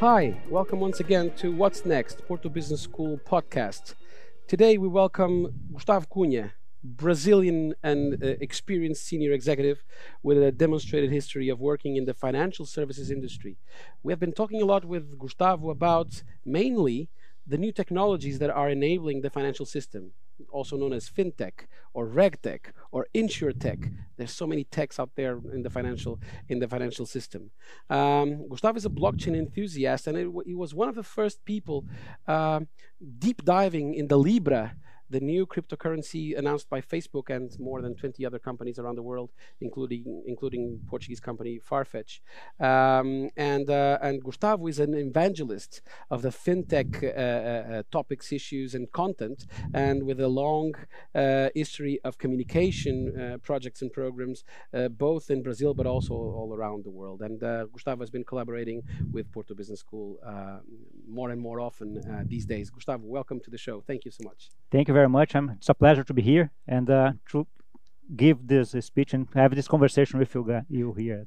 Hi, welcome once again to What's Next, Porto Business School podcast. Today we welcome Gustavo Cunha, Brazilian and uh, experienced senior executive with a demonstrated history of working in the financial services industry. We have been talking a lot with Gustavo about mainly the new technologies that are enabling the financial system, also known as fintech or regtech or insurtech. There's so many techs out there in the financial in the financial system. Um, Gustavo is a blockchain enthusiast, and he was one of the first people uh, deep diving in the Libra the new cryptocurrency announced by Facebook and more than 20 other companies around the world, including including Portuguese company Farfetch. Um, and uh, and Gustavo is an evangelist of the fintech uh, uh, uh topics, issues, and content, and with a long uh, history of communication projects and programs, both in Brazil but also all around the world. And Gustavo has been collaborating with Porto Business School more and more often these days. Gustavo, welcome to the show. Thank you so much. Thank you very much. I'm, it's a pleasure to be here and uh, to give this speech and have this conversation with you, you here.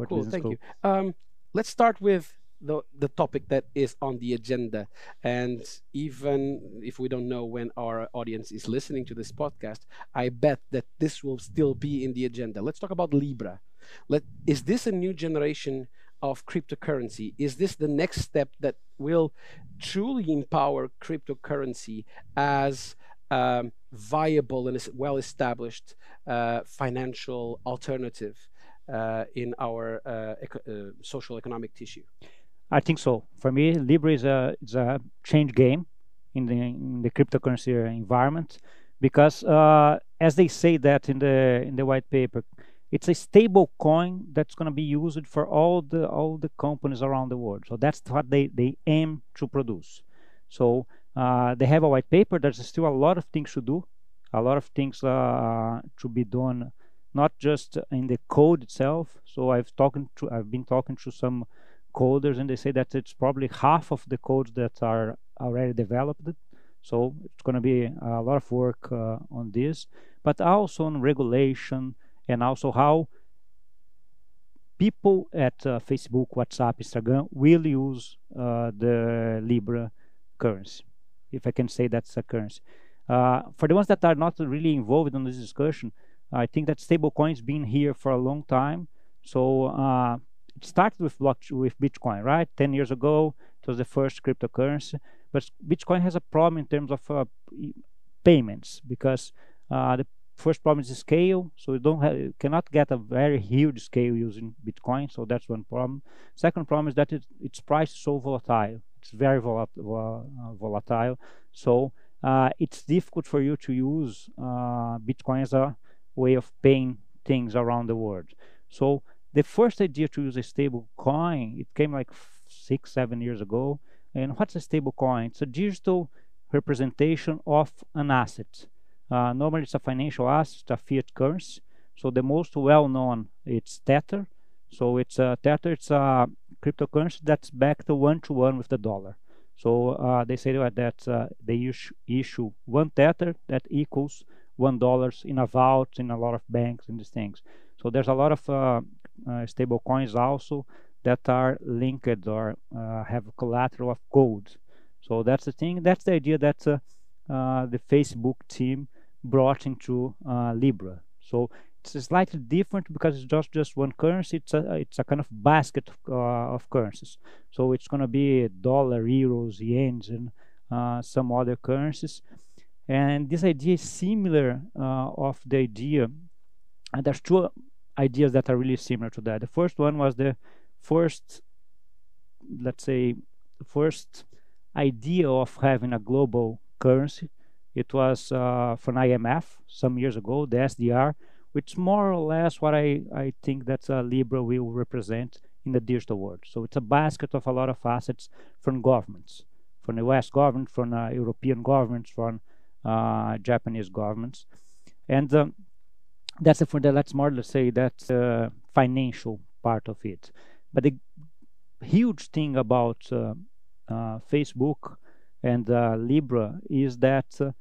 At cool, thank School. you. Um, let's start with the, the topic that is on the agenda. And even if we don't know when our audience is listening to this podcast, I bet that this will still be in the agenda. Let's talk about Libra. Let, is this a new generation of cryptocurrency? Is this the next step that will truly empower cryptocurrency as um, viable and well established uh, financial alternative uh, in our uh, eco uh, social economic tissue? I think so. For me, Libra is a, a change game in the, in the cryptocurrency environment because, uh, as they say that in the in the white paper, it's a stable coin that's going to be used for all the all the companies around the world. So that's what they, they aim to produce. So uh, they have a white paper. There's still a lot of things to do, a lot of things uh, to be done, not just in the code itself. So I've talking to I've been talking to some coders, and they say that it's probably half of the codes that are already developed. So it's going to be a lot of work uh, on this, but also on regulation and also how people at uh, Facebook, WhatsApp, Instagram will use uh, the Libra currency, if I can say that's a currency. Uh, for the ones that are not really involved in this discussion, I think that stablecoins been here for a long time. So uh, it started with with Bitcoin, right? Ten years ago, it was the first cryptocurrency. But Bitcoin has a problem in terms of uh, payments because uh, the first problem is scale so you don't have you cannot get a very huge scale using bitcoin so that's one problem second problem is that it, its price is so volatile it's very uh, volatile so uh, it's difficult for you to use uh, bitcoin as a way of paying things around the world so the first idea to use a stable coin it came like six seven years ago and what's a stable coin it's a digital representation of an asset uh, normally, it's a financial asset, a fiat currency. So the most well-known it's Tether. So it's a Tether. It's a cryptocurrency that's backed to one-to-one with the dollar. So uh, they say that uh, they issue, one Tether that equals one dollars in a vault in a lot of banks and these things. So there's a lot of uh, uh, stable coins also that are linked or uh, have collateral of gold. So that's the thing. That's the idea that the Facebook team brought into uh, Libra. So it's slightly different because it's just just one currency. It's a it's a kind of basket of, uh, of currencies. So it's gonna be dollar, euros, yens, and uh, some other currencies. And this idea is similar uh, of the idea. And there's two ideas that are really similar to that. The first one was the first, let's say, first idea of having a global currency it was uh, from IMF some years ago, the SDR, which more or less what I, I think that uh, Libra will represent in the digital world. So it's a basket of a lot of assets from governments, from the US government, from uh, European governments, from uh, Japanese governments. And um, that's for the, let's more let's say that's the financial part of it. But the huge thing about uh, uh, Facebook and Libra is that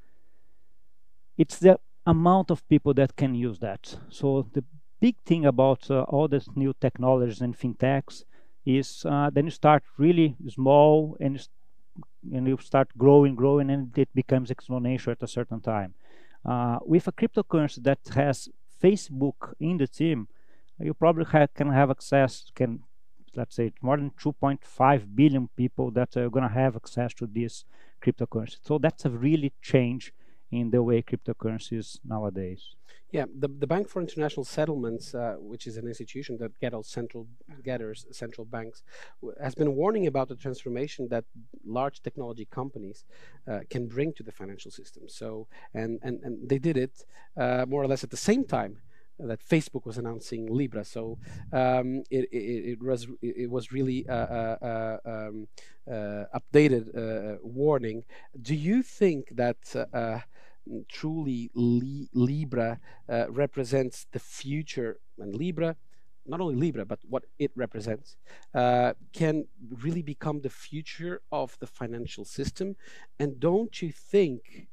it's the amount of people that can use that. So the big thing about uh, all these new technologies and fintechs is uh, then you start really small and and you start growing, growing, and it becomes exponential at a certain time. Uh, with a cryptocurrency that has Facebook in the team, you probably can have access, can let's say more than 2.5 billion people that are going to have access to this cryptocurrency. So that's a really change in the way cryptocurrencies nowadays. Yeah, the, the Bank for International Settlements, uh, which is an institution that gathers central gathers central banks, has been warning about the transformation that large technology companies uh, can bring to the financial system. So, and and, and they did it uh, more or less at the same time that Facebook was announcing Libra. So um, it, it, it, was it was really a, a, a um, uh, updated uh, warning. Do you think that uh, truly li Libra uh, represents the future, and Libra, not only Libra, but what it represents, uh, can really become the future of the financial system. And don't you think?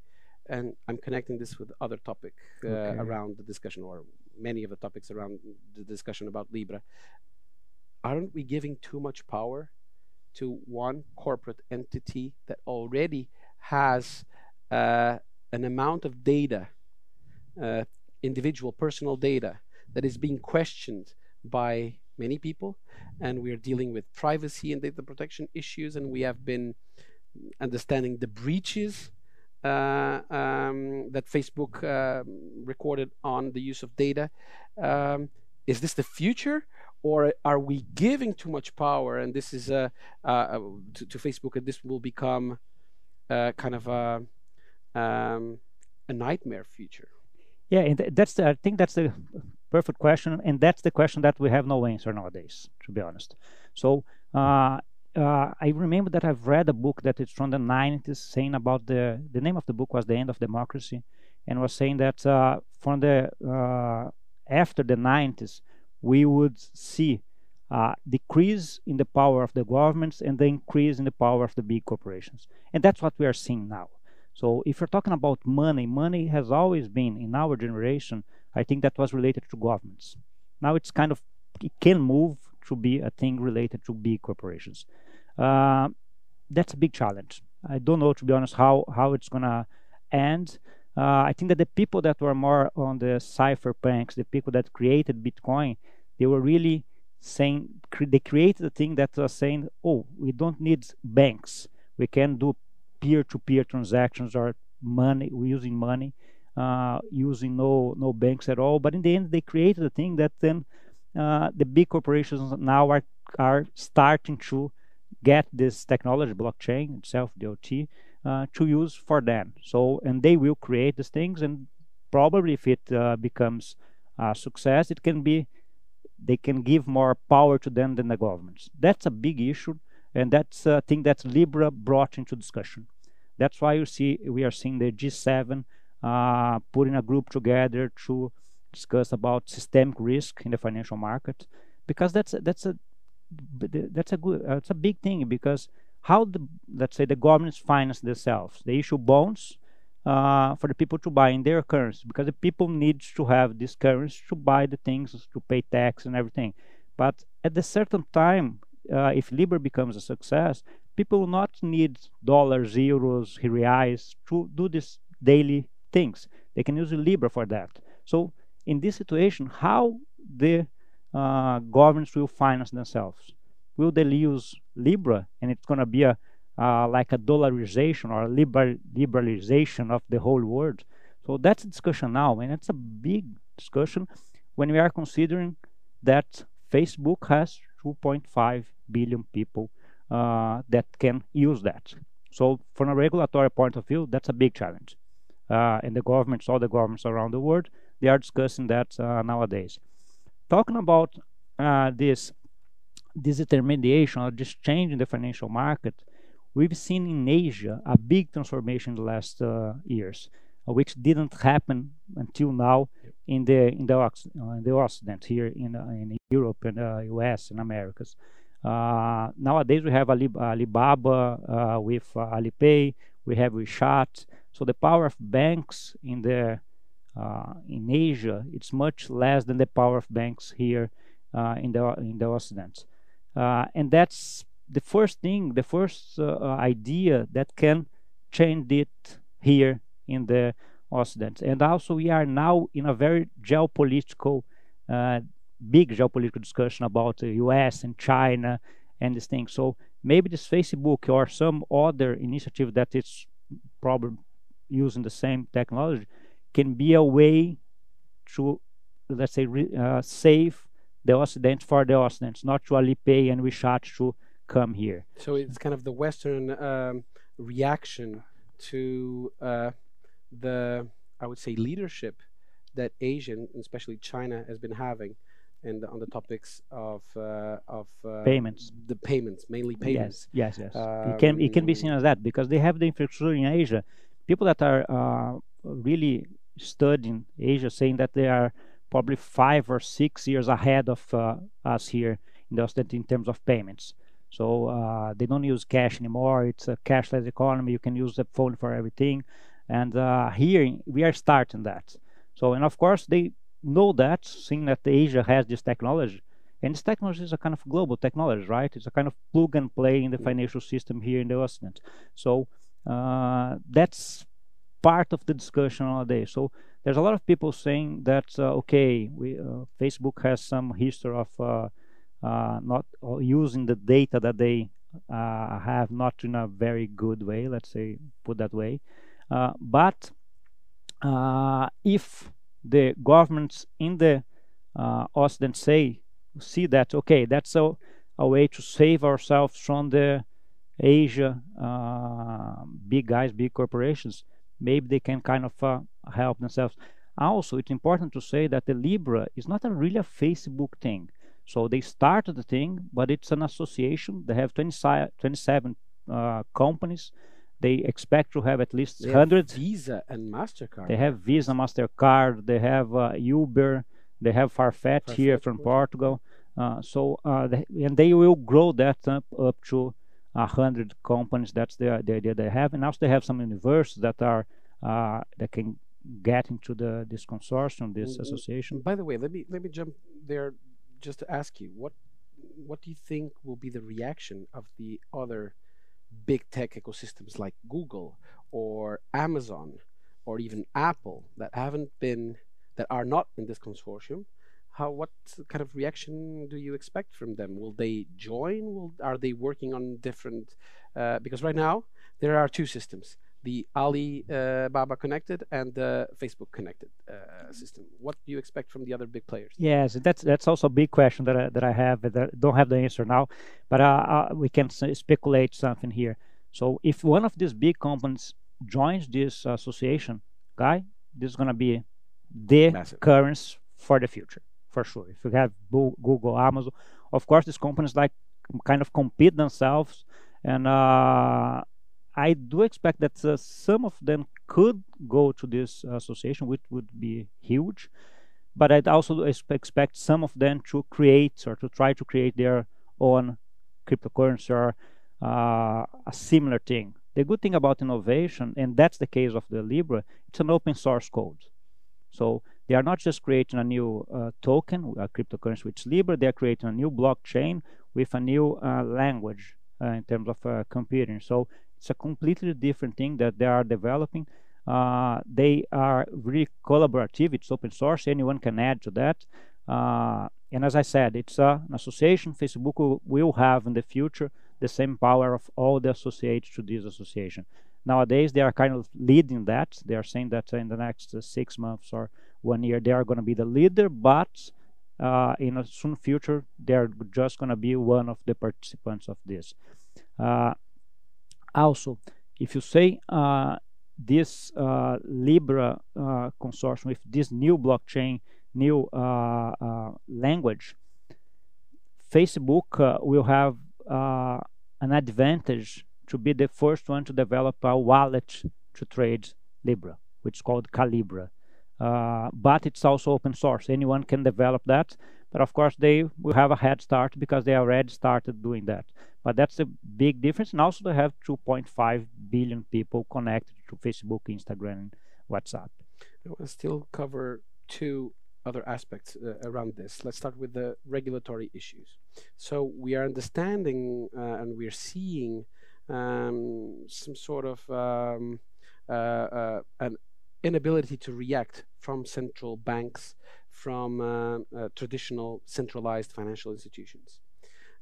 And I'm connecting this with other topic uh, okay. around the discussion, or many of the topics around the discussion about Libra. Aren't we giving too much power to one corporate entity that already has uh, an amount of data, uh, individual personal data, that is being questioned by many people, and we are dealing with privacy and data protection issues, and we have been understanding the breaches um, that Facebook uh, recorded on the use of data. Um, is this the future? Or are we giving too much power, and this is uh, uh to, to, Facebook, and this will become uh, kind of a um, a nightmare future? Yeah, and that's the, I think that's the perfect question, and that's the question that we have no answer nowadays, to be honest. So uh, I remember that I've read a book that it's from the 90s saying about the the name of the book was the end of democracy, and was saying that uh, from the uh, after the 90s we would see uh, decrease in the power of the governments and the increase in the power of the big corporations, and that's what we are seeing now. So if you're talking about money, money has always been in our generation. I think that was related to governments. Now it's kind of it can move to be a thing related to big corporations. Uh, that's a big challenge. I don't know, to be honest, how how it's gonna end. Uh, I think that the people that were more on the cypherpunks, the people that created Bitcoin, they were really saying cre- they created a thing that was saying, "Oh, we don't need banks. We can do peer-to-peer transactions or money using money, uh, using no no banks at all." But in the end, they created a thing that then uh, the big corporations now are are starting to get this technology, blockchain itself, DLT, uh, to use for them. So, and they will create these things, and probably if it uh, becomes a success, it can be they can give more power to them than the governments. That's a big issue, and that's a thing that Libra brought into discussion. That's why you see we are seeing the G7 uh, putting a group together to discuss about systemic risk in the financial market, because that's that's a that's a good uh, it's a big thing because how the let's say the governments finance themselves they issue bonds uh, for the people to buy in their currency because the people need to have this currency to buy the things to pay tax and everything. But at a certain time uh, if libra becomes a success people will not need dollars euros reais to do these daily things. They can use libra for that. So in this situation how the uh, governments will finance themselves. Will they use Libra and it's going to be a uh, like a dollarization or a liber liberalization of the whole world? So that's a discussion now, and it's a big discussion when we are considering that Facebook has 2.5 billion people uh, that can use that. So from a regulatory point of view, that's a big challenge. Uh, and the governments, all the governments around the world, they are discussing that uh, nowadays talking about uh, this this intermediation or this change in the financial market, we've seen in Asia a big transformation in the last uh, years, uh, which didn't happen until now in the in the, uh, in the Occident here in uh, in Europe and U.S. Uh, and Americas. nowadays, we have Alib Alibaba with Alipay, we have WeChat. So the power of banks in the uh, in Asia, it's much less than the power of banks here uh, in the in the Occident. uh, and that's the first thing, the first uh, uh, idea that can change it here in the Occident. And also, we are now in a very geopolitical, uh, big geopolitical discussion about the U.S. and China and this thing. So maybe this Facebook or some other initiative that is probably using the same technology can be a way to, let's say, uh, save the Occident for the Occident, not to Alipay and WeChat to come here. So it's kind of the Western um, reaction to uh, the, I would say, leadership that Asian, especially China, has been having, and on the topics of uh, of uh, payments, the payments, mainly payments. Yes, yes, yes. Um, it can it can be seen as that because they have the infrastructure in Asia. People that are uh, really studying Asia saying that they are probably five or six years ahead of uh, us here in the Occident in terms of payments. So uh, they don't use cash anymore. It's a cashless economy. You can use the phone for everything. And uh, here we are starting that. So, and of course, they know that, seeing that Asia has this technology. And this technology is a kind of global technology, right? It's a kind of plug and play in the financial system here in the Occident. So uh, that's part of the discussion all day. So there's a lot of people saying that uh, okay, we, uh, Facebook has some history of uh, uh, not using the data that they uh, have not in a very good way. Let's say put that way. but if the governments in the Occident say see that okay, that's a, a way to save ourselves from the Asia uh, big guys, big corporations, maybe they can kind of uh, help themselves. Also, it's important to say that the Libra is not a really a Facebook thing. So they started the thing, but it's an association. They have 20, 27 uh, companies. They expect to have at least they hundreds. Visa and Mastercard. They have Visa, Mastercard. They have uh, Uber. They have Farfetch, Farfetch here from Portugal. Uh, so uh, they, and they will grow that up up to a hundred companies. That's the, the idea they have, and also they have some universities that are uh, that can get into the this consortium, this association. By the way, let me let me jump there just to ask you what what do you think will be the reaction of the other big tech ecosystems like Google or Amazon or even Apple that haven't been that are not in this consortium how what kind of reaction do you expect from them will they join will are they working on different uh, because right now there are two systems the Ali uh, Baba connected and the Facebook connected uh, system. What do you expect from the other big players? Yes, that's that's also a big question that I, that I have that I don't have the answer now, but uh, uh we can speculate something here. So if one of these big companies joins this association, guy, this is gonna be the Massive. currency for the future for sure. If you have Google, Amazon, of course, these companies like kind of compete themselves and uh, I do expect that uh, some of them could go to this association, which would be huge. But I'd also expect some of them to create or to try to create their own cryptocurrency or uh, a similar thing. The good thing about innovation, and that's the case of the Libra, it's an open source code. So they are not just creating a new uh, token, a cryptocurrency which is Libra, they are creating a new blockchain with a new uh, language uh, in terms of uh, computing. So it's a completely different thing that they are developing. Uh, they are really collaborative. It's open source. Anyone can add to that. Uh, and as I said, it's uh, an association. Facebook will, will, have in the future the same power of all the associates to this association. Nowadays, they are kind of leading that. They are saying that in the next uh, six months or one year, they are going to be the leader, but uh, in a soon future, they're just going to be one of the participants of this. Uh, also, if you say uh, this uh, Libra uh, consortium with this new blockchain, new uh, language, Facebook will have an advantage to be the first one to develop a wallet to trade Libra, which is called Calibra. But it's also open source. Anyone can develop that. But of course, they will have a head start because they already started doing that. But that's a big difference. And also, they have 2.5 billion people connected to Facebook, Instagram, WhatsApp. I want to still cover two other aspects uh, around this. Let's start with the regulatory issues. So we are understanding uh, and we're seeing um, some sort of um, uh, uh, an inability to react from central banks, from uh, uh, traditional centralized financial institutions.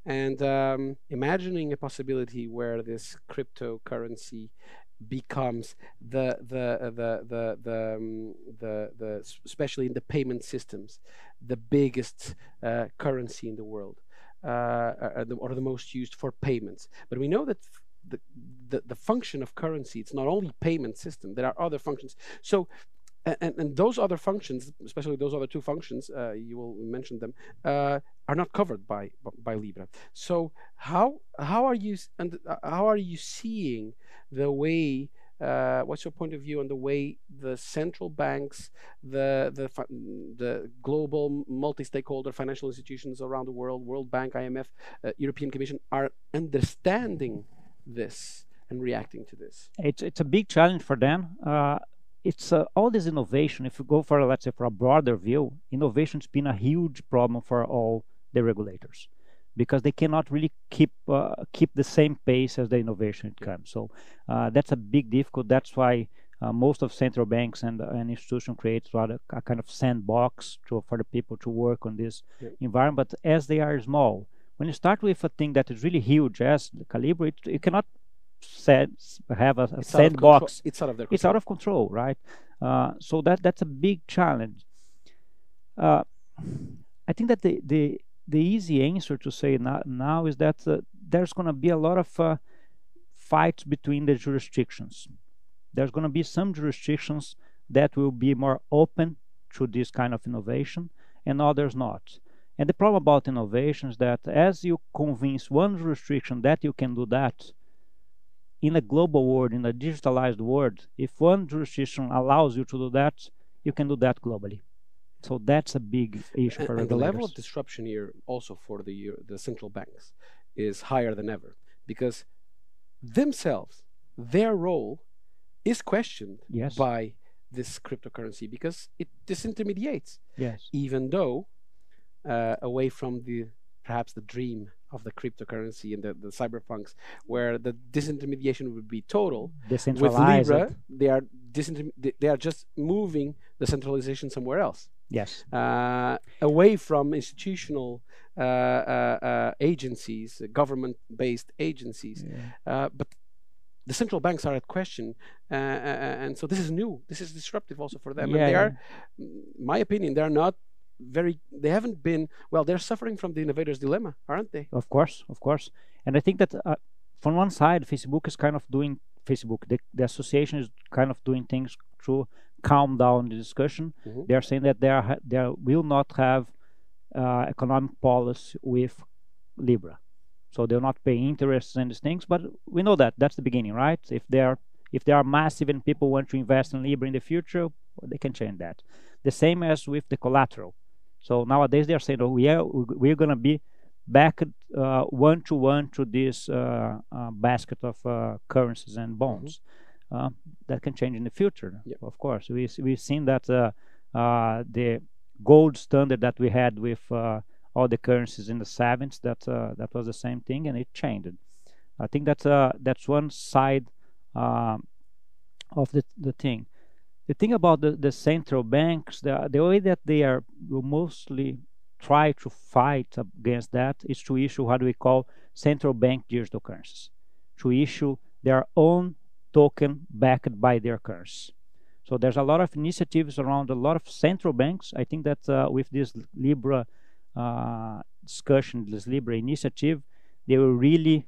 And um, imagining a possibility where this cryptocurrency becomes the the the the the, um, the, the especially in the payment systems the biggest uh, currency in the world uh, uh the, or the most used for payments but we know that the, the the function of currency it's not only payment system there are other functions so and, and those other functions, especially those other two functions, uh, you will mention them, uh, are not covered by by Libra. So how how are you and uh, how are you seeing the way? Uh, what's your point of view on the way the central banks, the the the global multi-stakeholder financial institutions around the world, World Bank, IMF, uh, European Commission, are understanding this and reacting to this? It's it's a big challenge for them. Uh, it's uh, all this innovation. If you go for let's say for a broader view, innovation's been a huge problem for all the regulators because they cannot really keep uh, keep the same pace as the innovation comes. So uh, that's a big difficult. That's why uh, most of central banks and an institution creates rather a kind of sandbox to, for the people to work on this environment. But as they are small, when you start with a thing that is really huge as the Calibra, it, you cannot set, have a, a sandbox. It's out of control. It's out of control, right? Uh, so that that's a big challenge. Uh, I think that the the the easy answer to say now, now is that uh, there's going to be a lot of uh, fights between the jurisdictions. There's going to be some jurisdictions that will be more open to this kind of innovation, and others not. And the problem about innovation is that as you convince one jurisdiction that you can do that, in a global world, in a digitalized world, if one jurisdiction allows you to do that, you can do that globally. So that's a big issue and, for and the level of disruption here, also for the the central banks, is higher than ever because themselves, their role, is questioned yes. by this cryptocurrency because it disintermediates. Yes. Even though uh, away from the perhaps the dream of the cryptocurrency and the, the cypherpunks, where the disintermediation would be total. With Libra, they are they are just moving the centralization somewhere else. Yes. Uh, away from institutional uh, uh, uh agencies, government-based agencies, yeah. Uh, but the central banks are at question, uh, and so this is new. This is disruptive also for them. Yeah, and they are, my opinion, they are not very they haven't been well they're suffering from the innovator's dilemma aren't they? Of course of course. And i think that uh, from one side facebook is kind of doing facebook the, the association is kind of doing things to calm down the discussion. Mm-hmm. they are saying that they are they will not have uh, economic policy with libra. So they'll not pay interest in these things but we know that that's the beginning right? If they are if they are massive and people want to invest in libra in the future they can change that. The same as with the collateral so nowadays they are saying, oh, we are we're going to be back uh, one to one to this uh, uh, basket of uh, currencies and bonds. Mm-hmm. that can change in the future, yep. of course. We we've seen that uh, uh, the gold standard that we had with all the currencies in the 70s that that was the same thing, and it changed. I think that's that's one side um, of the the thing the thing about the, the central banks, the, the way that they are mostly try to fight against that is to issue what we call central bank digital currencies, to issue their own token backed by their currency. So there's a lot of initiatives around a lot of central banks. I think that uh, with this Libra uh, discussion, this Libra initiative, they will really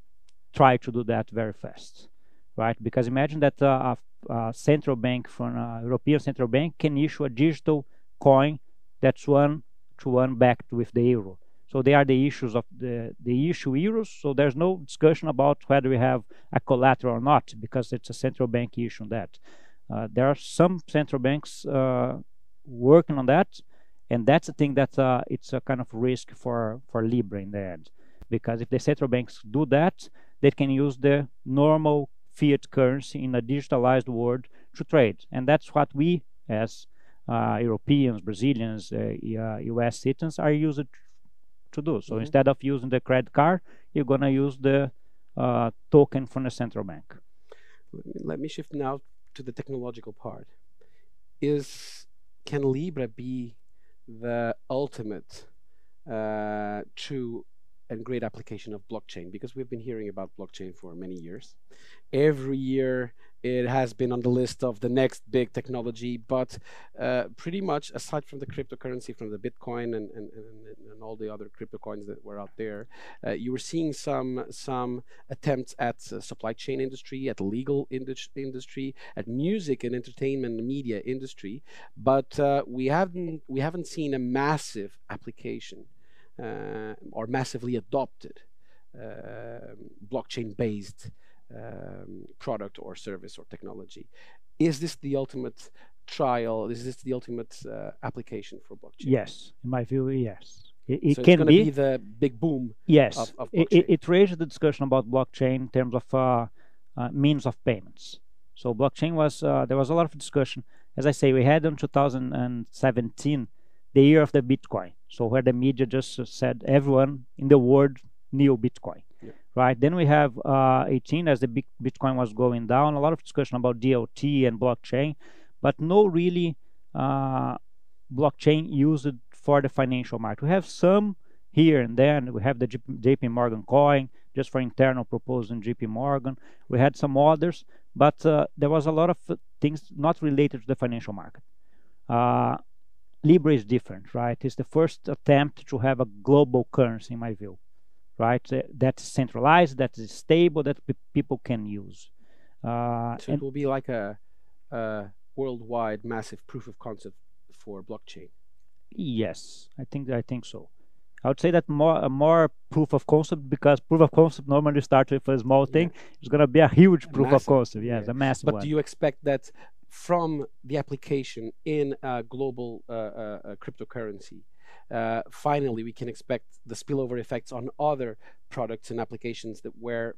try to do that very fast, right? Because imagine that uh, uh, central bank from a uh, European central bank can issue a digital coin that's one to one backed with the euro. So they are the issues of the the issue euros. So there's no discussion about whether we have a collateral or not because it's a central bank issue that. Uh, there are some central banks uh, working on that, and that's the thing that uh, it's a kind of risk for for Libra in the end, because if the central banks do that, they can use the normal fiat currency in a digitalized world to trade. And that's what we, as uh, Europeans, Brazilians, U.S. Uh, citizens are used to do. So mm -hmm. instead of using the credit card, you're gonna use the uh, token from the central bank. Let me shift now to the technological part. Is can Libra be the ultimate uh, true and great application of blockchain because we've been hearing about blockchain for many years. Every year it has been on the list of the next big technology, but uh, pretty much aside from the cryptocurrency, from the Bitcoin and, and, and, and all the other crypto coins that were out there, uh, you were seeing some some attempts at uh, supply chain industry, at legal industry, at music and entertainment and media industry, but uh, we haven't we haven't seen a massive application or massively adopted uh, blockchain-based um, product or service or technology. Is this the ultimate trial? Is this the ultimate uh, application for blockchain? Yes, in my view, yes. It, it so can be, be, the big boom. Yes, of, of it, it, raised the discussion about blockchain in terms of uh, uh, means of payments. So blockchain was uh, there was a lot of discussion. As I say, we had in 2017 the year of the Bitcoin. So where the media just said everyone in the world knew Bitcoin right? Then we have uh, 18 as the Bitcoin was going down. A lot of discussion about DLT and blockchain, but no really uh, blockchain used for the financial market. We have some here and then. we have the JP Morgan coin just for internal proposals in JP Morgan. We had some others, but uh, there was a lot of things not related to the financial market. Uh, Libra is different, right? It's the first attempt to have a global currency, in my view right? Uh, that's centralized, that is stable, that people can use. Uh, so it will be like a, a, worldwide massive proof of concept for blockchain. Yes, I think I think so. I would say that more more proof of concept because proof of concept normally starts with a small thing. Yeah. It's going to be a huge a proof massive, of concept. Yes, yeah. a massive one. but one. do you expect that from the application in a global uh, uh, uh cryptocurrency, uh, finally we can expect the spillover effects on other products and applications that where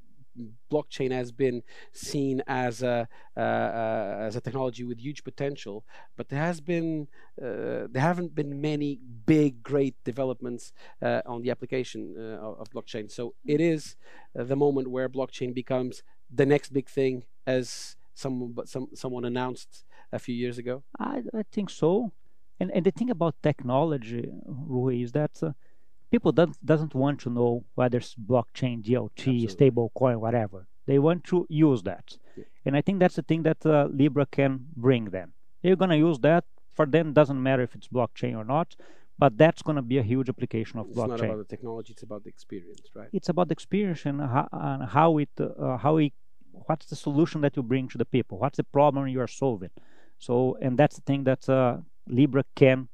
blockchain has been seen as a uh, uh, as a technology with huge potential, but there has been uh, there haven't been many big great developments uh, on the application uh, of, blockchain. So it is the moment where blockchain becomes the next big thing, as some some someone announced a few years ago. I, I think so. And, and the thing about technology, Rui, is that uh, people don't, doesn't want to know whether it's blockchain, DLT, stable coin, whatever. They want to use that. Yeah. And I think that's the thing that uh, Libra can bring them. They're going to use that. For them, doesn't matter if it's blockchain or not, but that's going to be a huge application of it's blockchain. It's not about the technology; it's about the experience, right? It's about the experience and how, and how it, uh, how it, what's the solution that you bring to the people? What's the problem you are solving? So, and that's the thing that uh, Libra can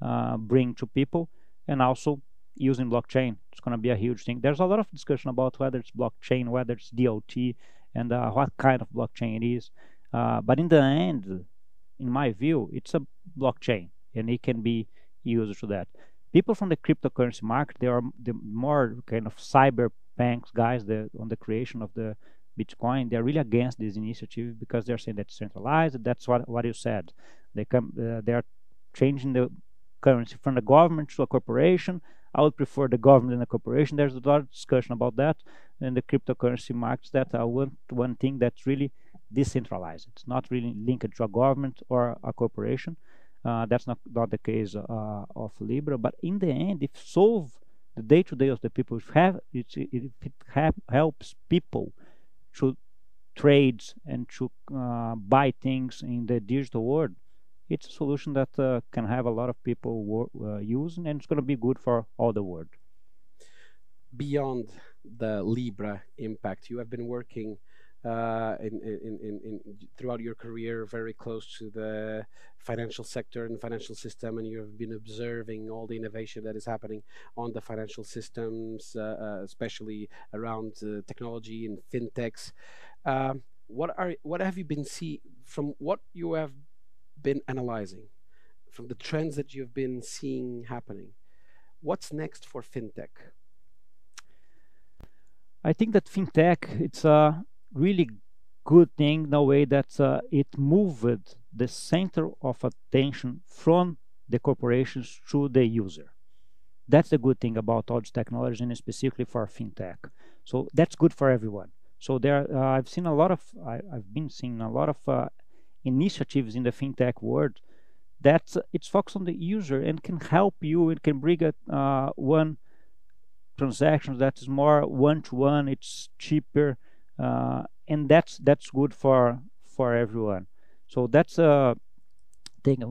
uh, bring to people, and also using blockchain. It's going to be a huge thing. There's a lot of discussion about whether it's blockchain, whether it's DLT, and uh, what kind of blockchain it is. Uh, but in the end, in my view, it's a blockchain, and it can be used to that. People from the cryptocurrency market, they are the more kind of cyber banks guys the, on the creation of the Bitcoin. They're really against this initiative because they're saying that's centralized. That's what what you said. They come, uh, they are changing the currency from the government to a corporation. I would prefer the government and the corporation. There's a lot of discussion about that in the cryptocurrency markets. That are one one thing that's really decentralized. It's not really linked to a government or a corporation. Uh, that's not not the case uh, of Libra. But in the end, if solve the day to day of the people, if have it, it helps people to trade and to uh, buy things in the digital world, it's a solution that uh, can have a lot of people uh, using and it's going to be good for all the world. Beyond the Libra impact, you have been working in, in, in, in, throughout your career very close to the financial sector and financial system, and you have been observing all the innovation that is happening on the financial systems, uh, uh, especially around uh, technology and fintechs. Um, what are what have you been see from what you have been analyzing, from the trends that you've been seeing happening, what's next for fintech? I think that fintech it's a really good thing in a way that uh, it moved the center of attention from the corporations to the user. That's the good thing about all this technology, and specifically for fintech. So that's good for everyone. So there, uh, I've seen a lot of, I, have been seeing a lot of uh, initiatives in the fintech world that uh, it's focused on the user and can help you. It can bring a uh, one transaction that is more one to one. It's cheaper, uh, and that's that's good for for everyone. So that's a thing.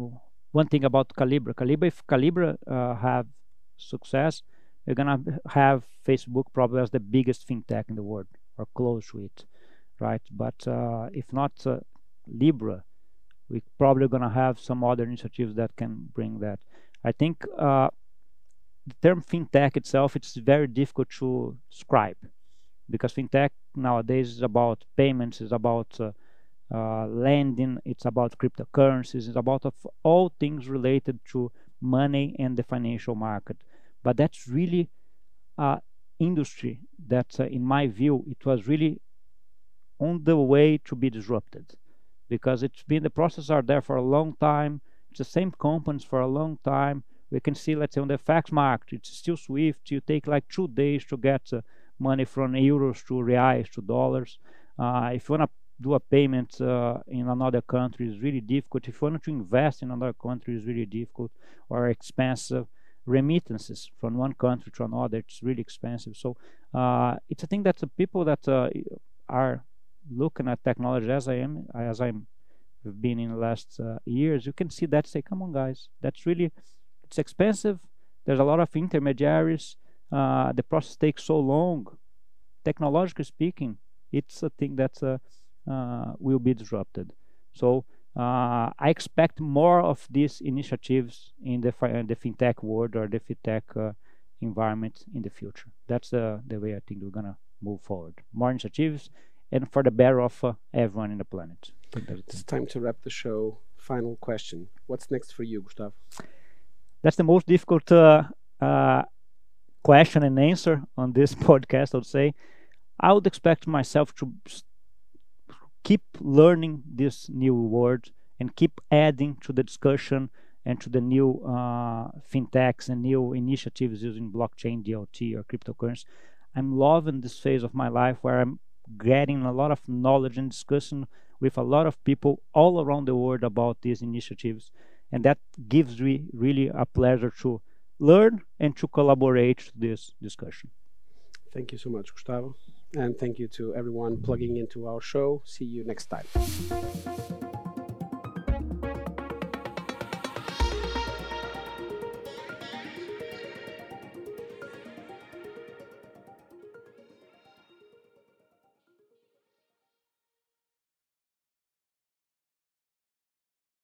One thing about Calibra. Calibra, if Calibra uh, have success, you're gonna have Facebook probably as the biggest fintech in the world or close to it, right? But uh, if not uh, Libra, we're probably gonna have some other initiatives that can bring that. I think uh, the term fintech itself it's very difficult to describe because fintech nowadays is about payments, is about uh, uh, lending, it's about cryptocurrencies, it's about all things related to money and the financial market. But that's really an industry that, uh, in my view, it was really on the way to be disrupted because it's been the processes are there for a long time. It's the same companies for a long time. We can see, let's say, on the FX market, it's still Swift. You take like two days to get uh, money from euros to reais to dollars. Uh, if you want to do a payment uh, in another country, it's really difficult. If you want to invest in another country, it's really difficult or expensive remittances from one country to another it's really expensive so uh, it's a thing that the people that uh, are looking at technology as i am as i'm been in the last uh, years you can see that say come on guys that's really it's expensive there's a lot of intermediaries uh, the process takes so long technologically speaking it's a thing that uh, uh, will be disrupted so uh, I expect more of these initiatives in the the fintech world or the fintech uh, environment in the future. That's uh, the way I think we're gonna move forward. More initiatives, and for the better of uh, everyone in the planet. It's time to wrap the show. Final question: What's next for you, Gustav? That's the most difficult uh, uh, question and answer on this podcast. I would say I would expect myself to keep learning this new word and keep adding to the discussion and to the new uh, fintechs and new initiatives using blockchain, DLT, or cryptocurrency. I'm loving this phase of my life where I'm getting a lot of knowledge and discussion with a lot of people all around the world about these initiatives. And that gives me really a pleasure to learn and to collaborate to this discussion. Thank you so much, Gustavo. And thank you to everyone plugging into our show. See you next time.